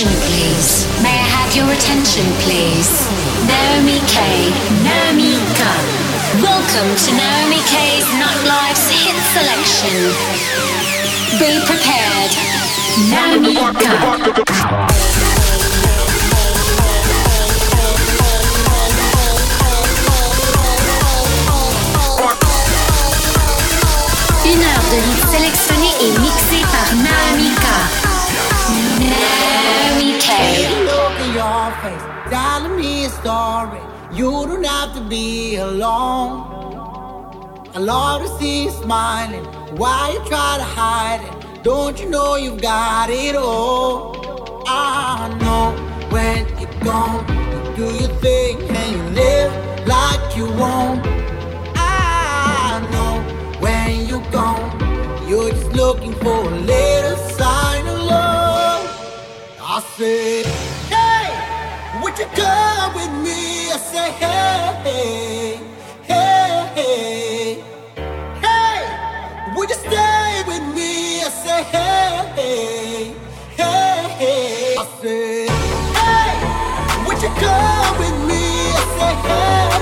attention, please? May I have your attention, please? Naomi K. Naomi K. Welcome to Naomi K's Nightlife's hit selection. Be prepared. Naomi heure de hits sélectionnés et mixés par Naomi Look your face, telling me a story. You don't have to be alone. I love to see you smiling. Why you try to hide it? Don't you know you've got it all? I know when you're gone, you do your thing and you live like you. I know when you're gone, you're just looking for a little sign. I said, hey, would you come with me? I said, hey, hey, hey, hey, would you stay with me? I said, hey, hey, hey, I said, hey, would you come with me? I said, hey,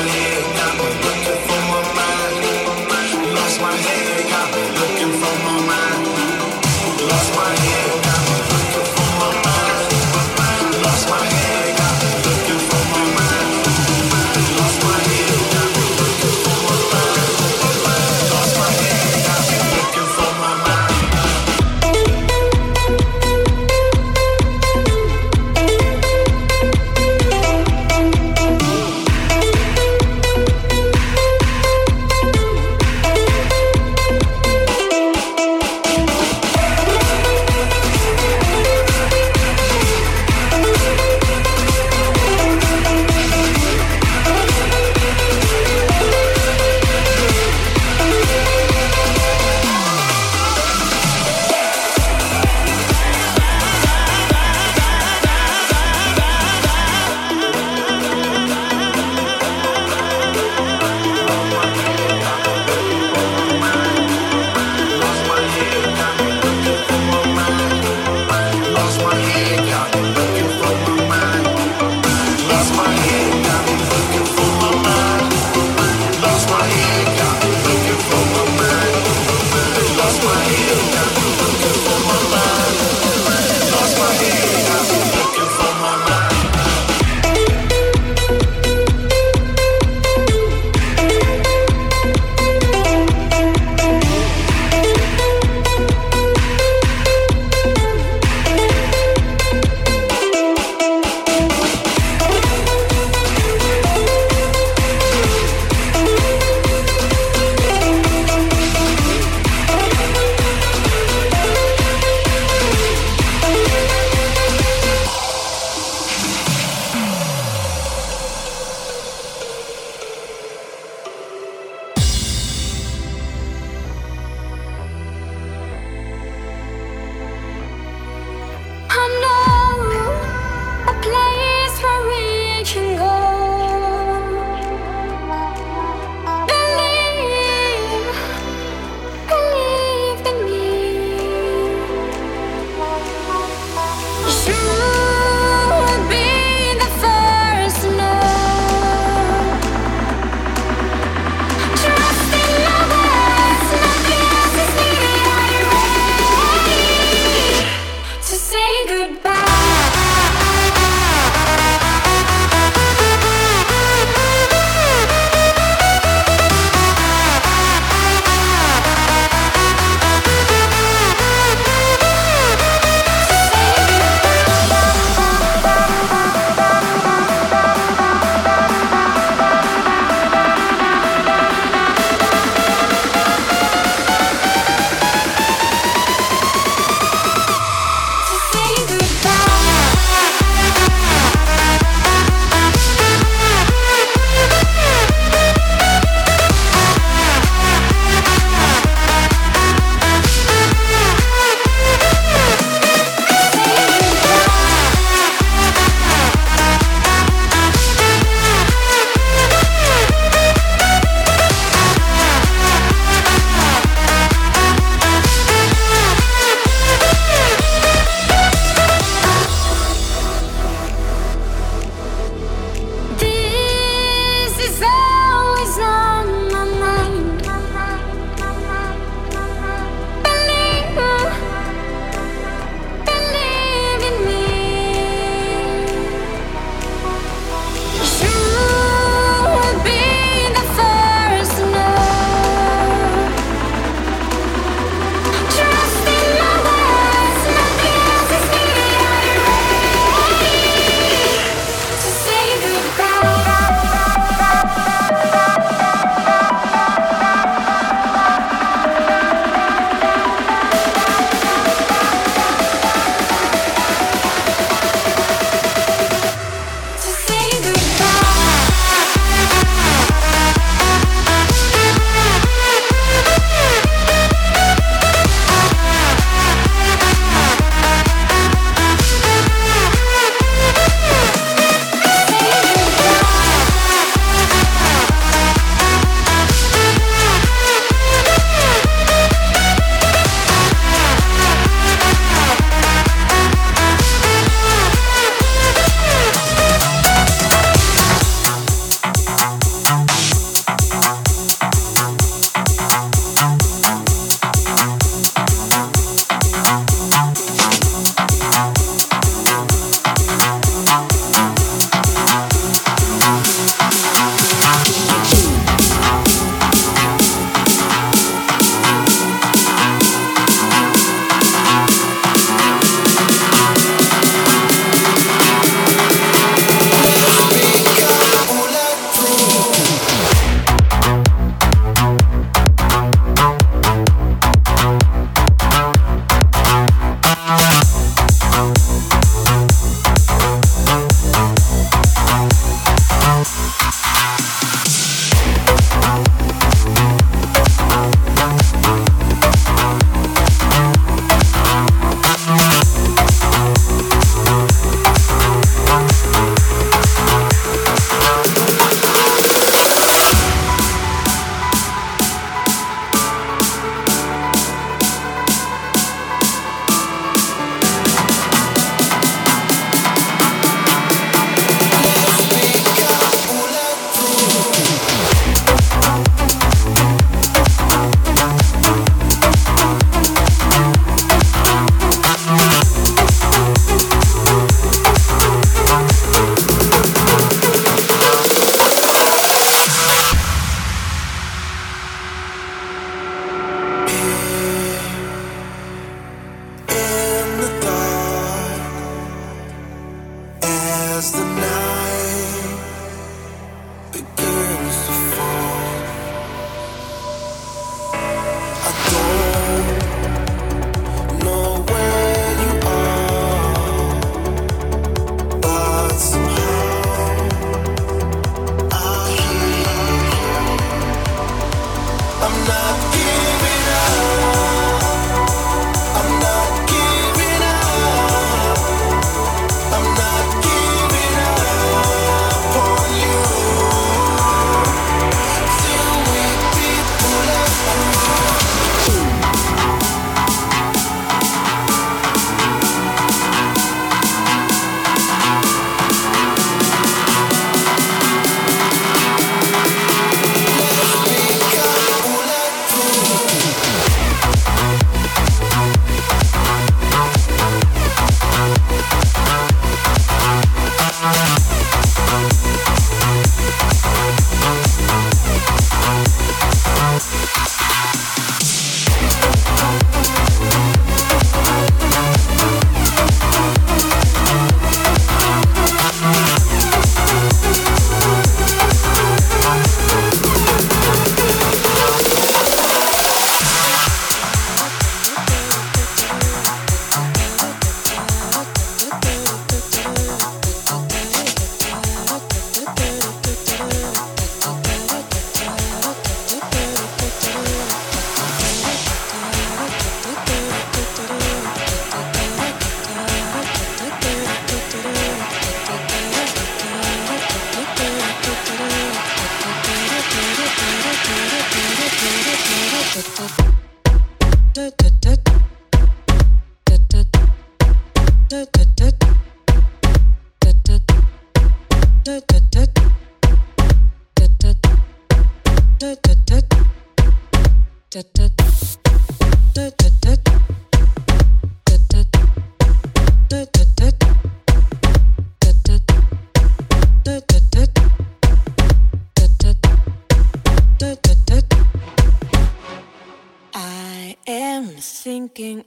Lost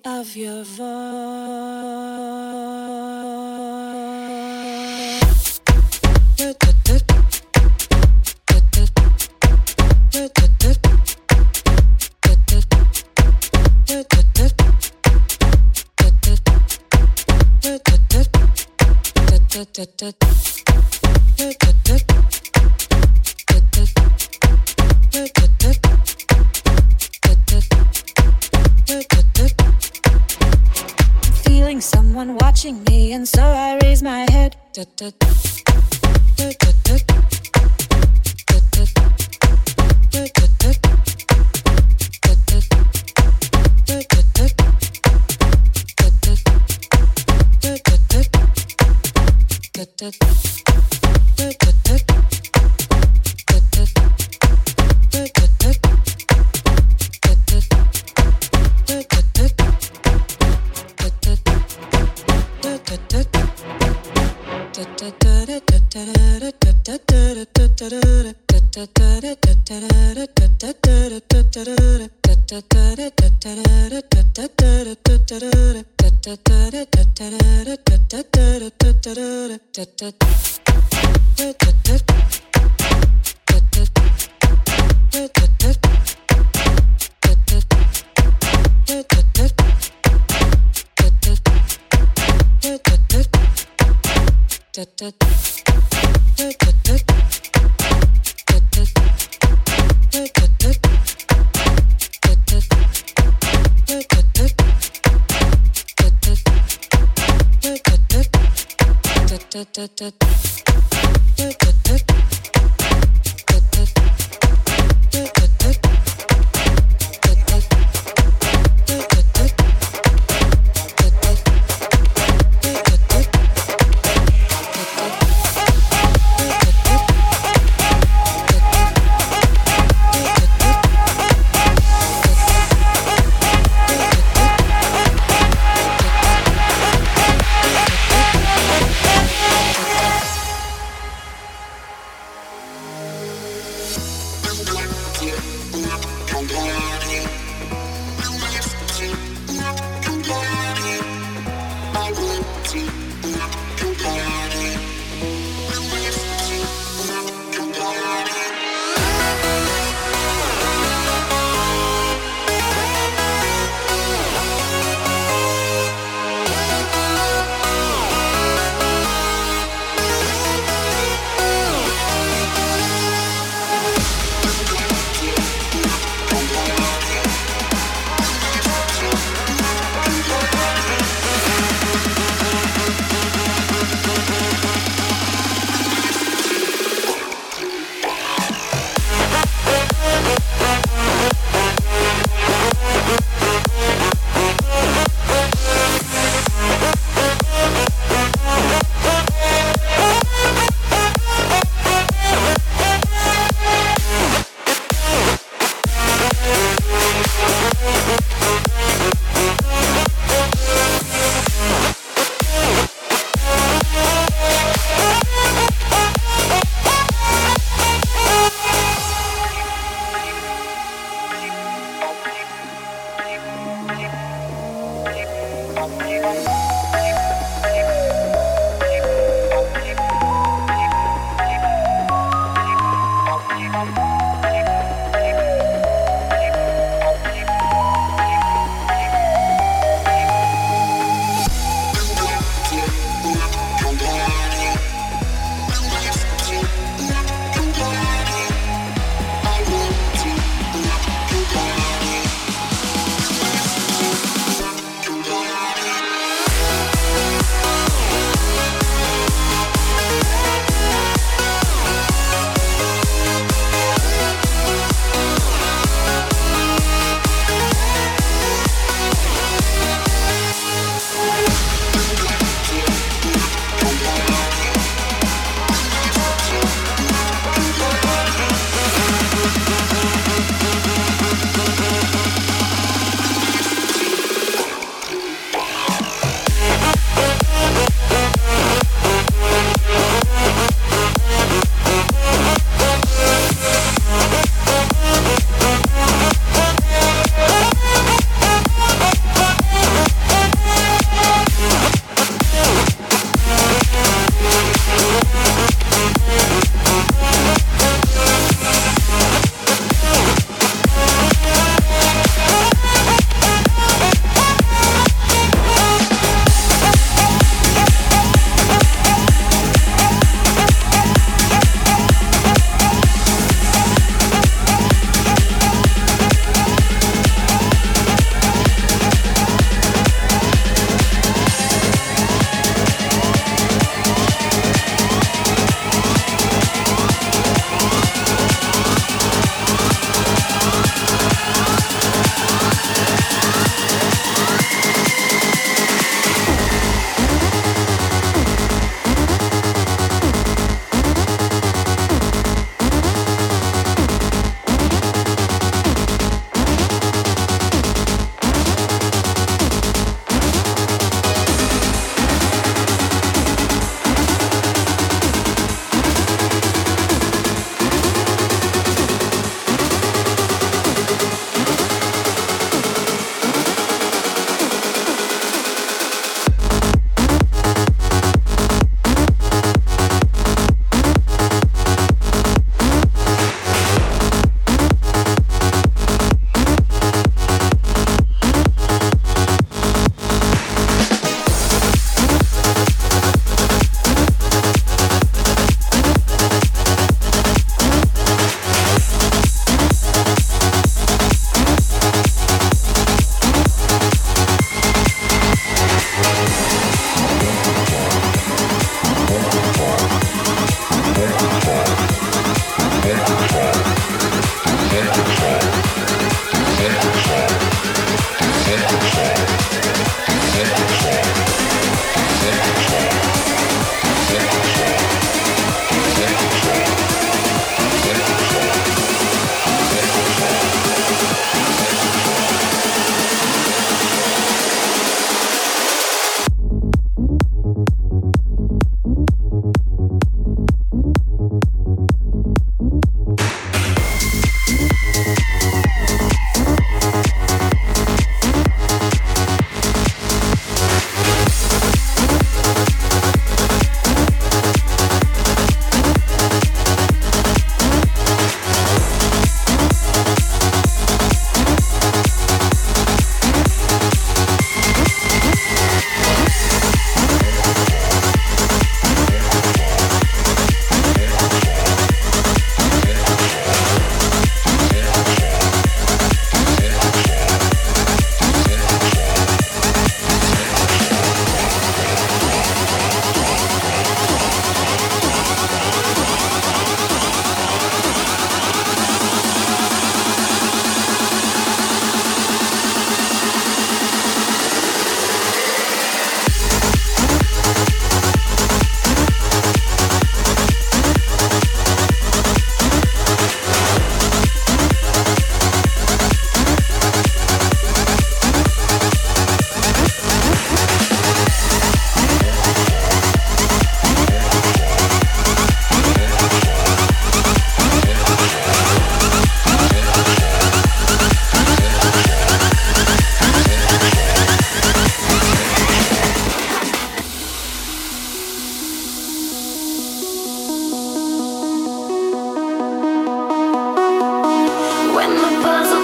of your voice. Da da da da da da da da da.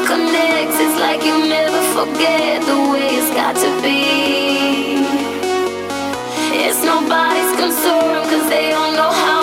connects. It's like you never forget the way it's got to be. It's nobody's concern, cause they don't know how.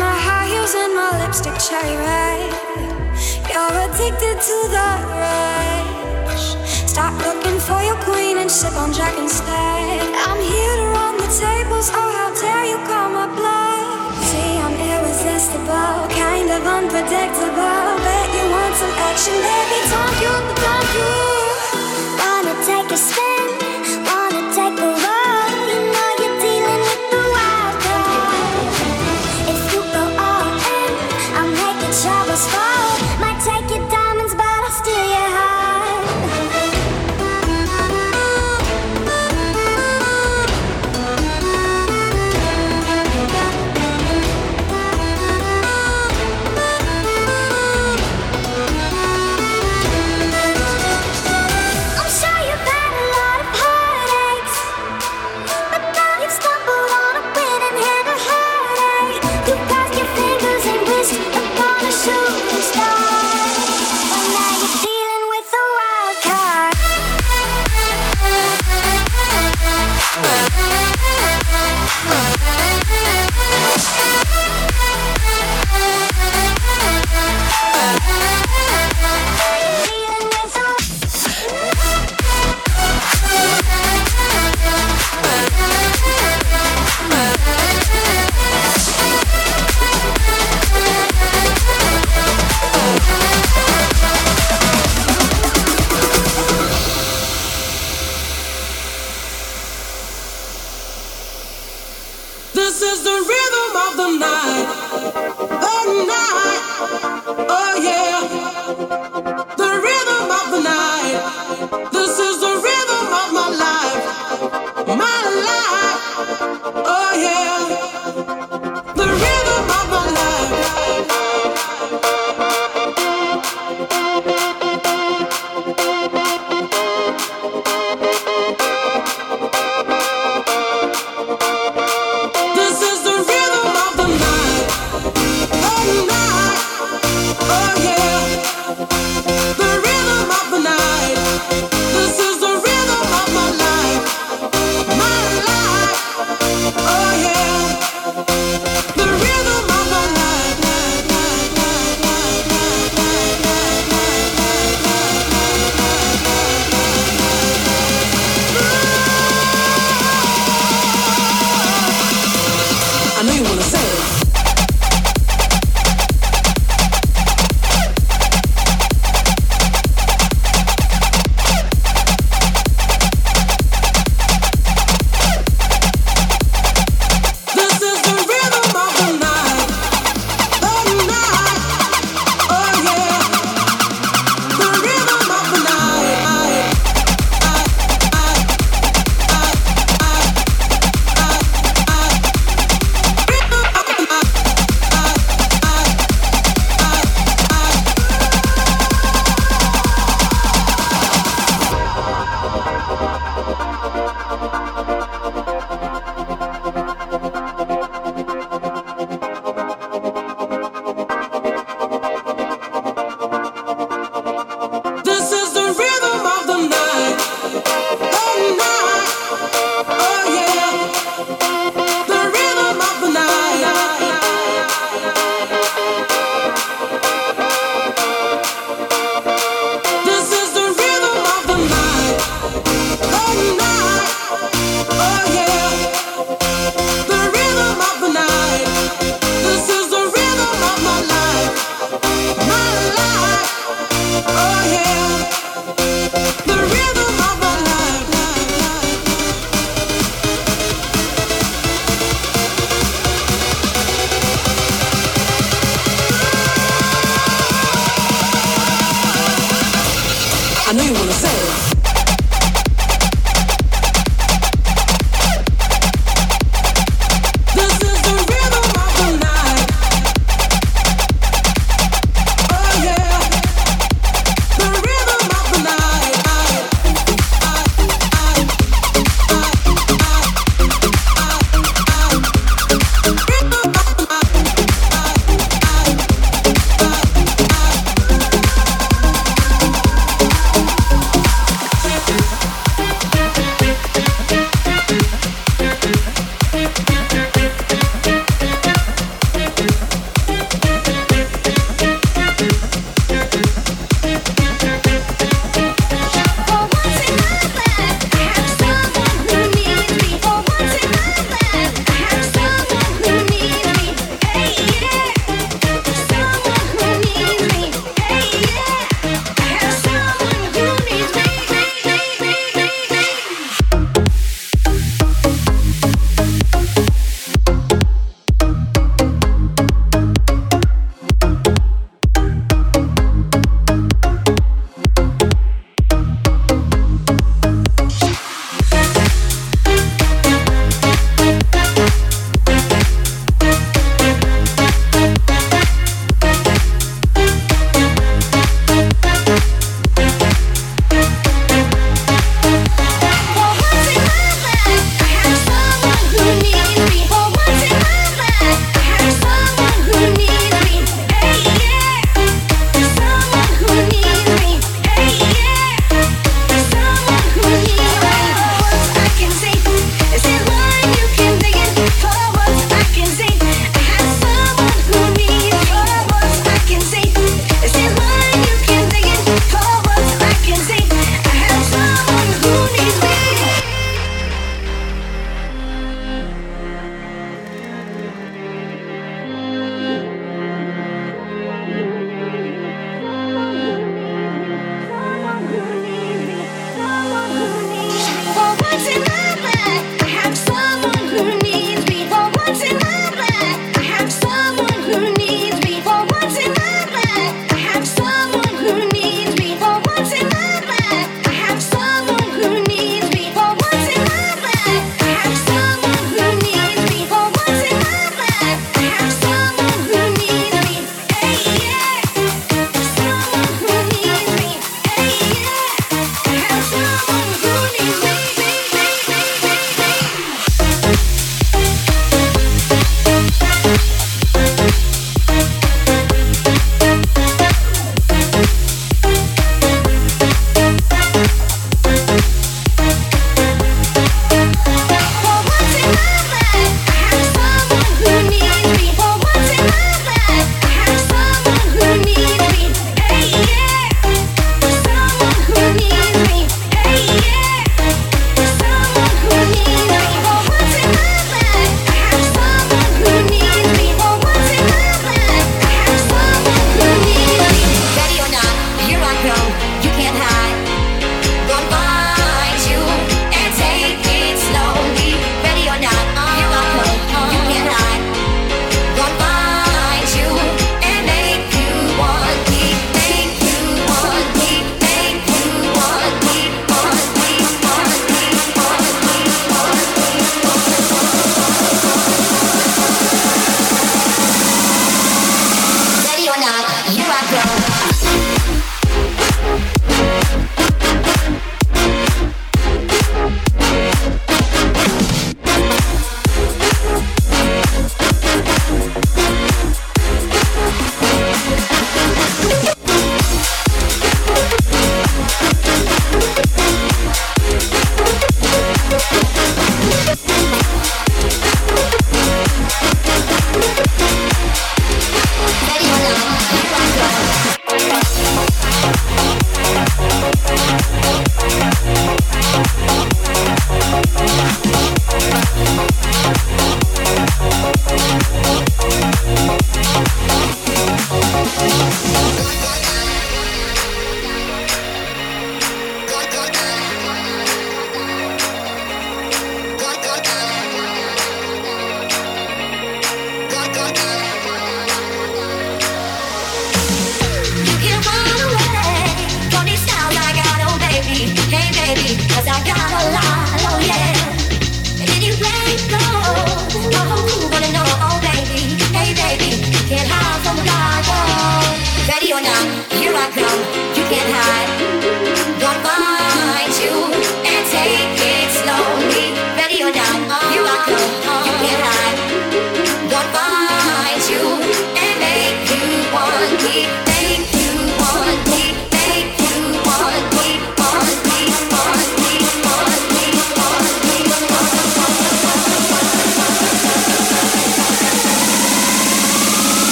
my high heels and my lipstick cherry red. You're addicted to the rush. Stop looking for your queen and sip on Jack instead. I'm here to run the tables. Oh, how dare you call my bluff? See, I'm irresistible, kind of unpredictable. Bet you want some action, baby? Don't you? Don't you? Wanna take a spin?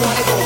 wanna go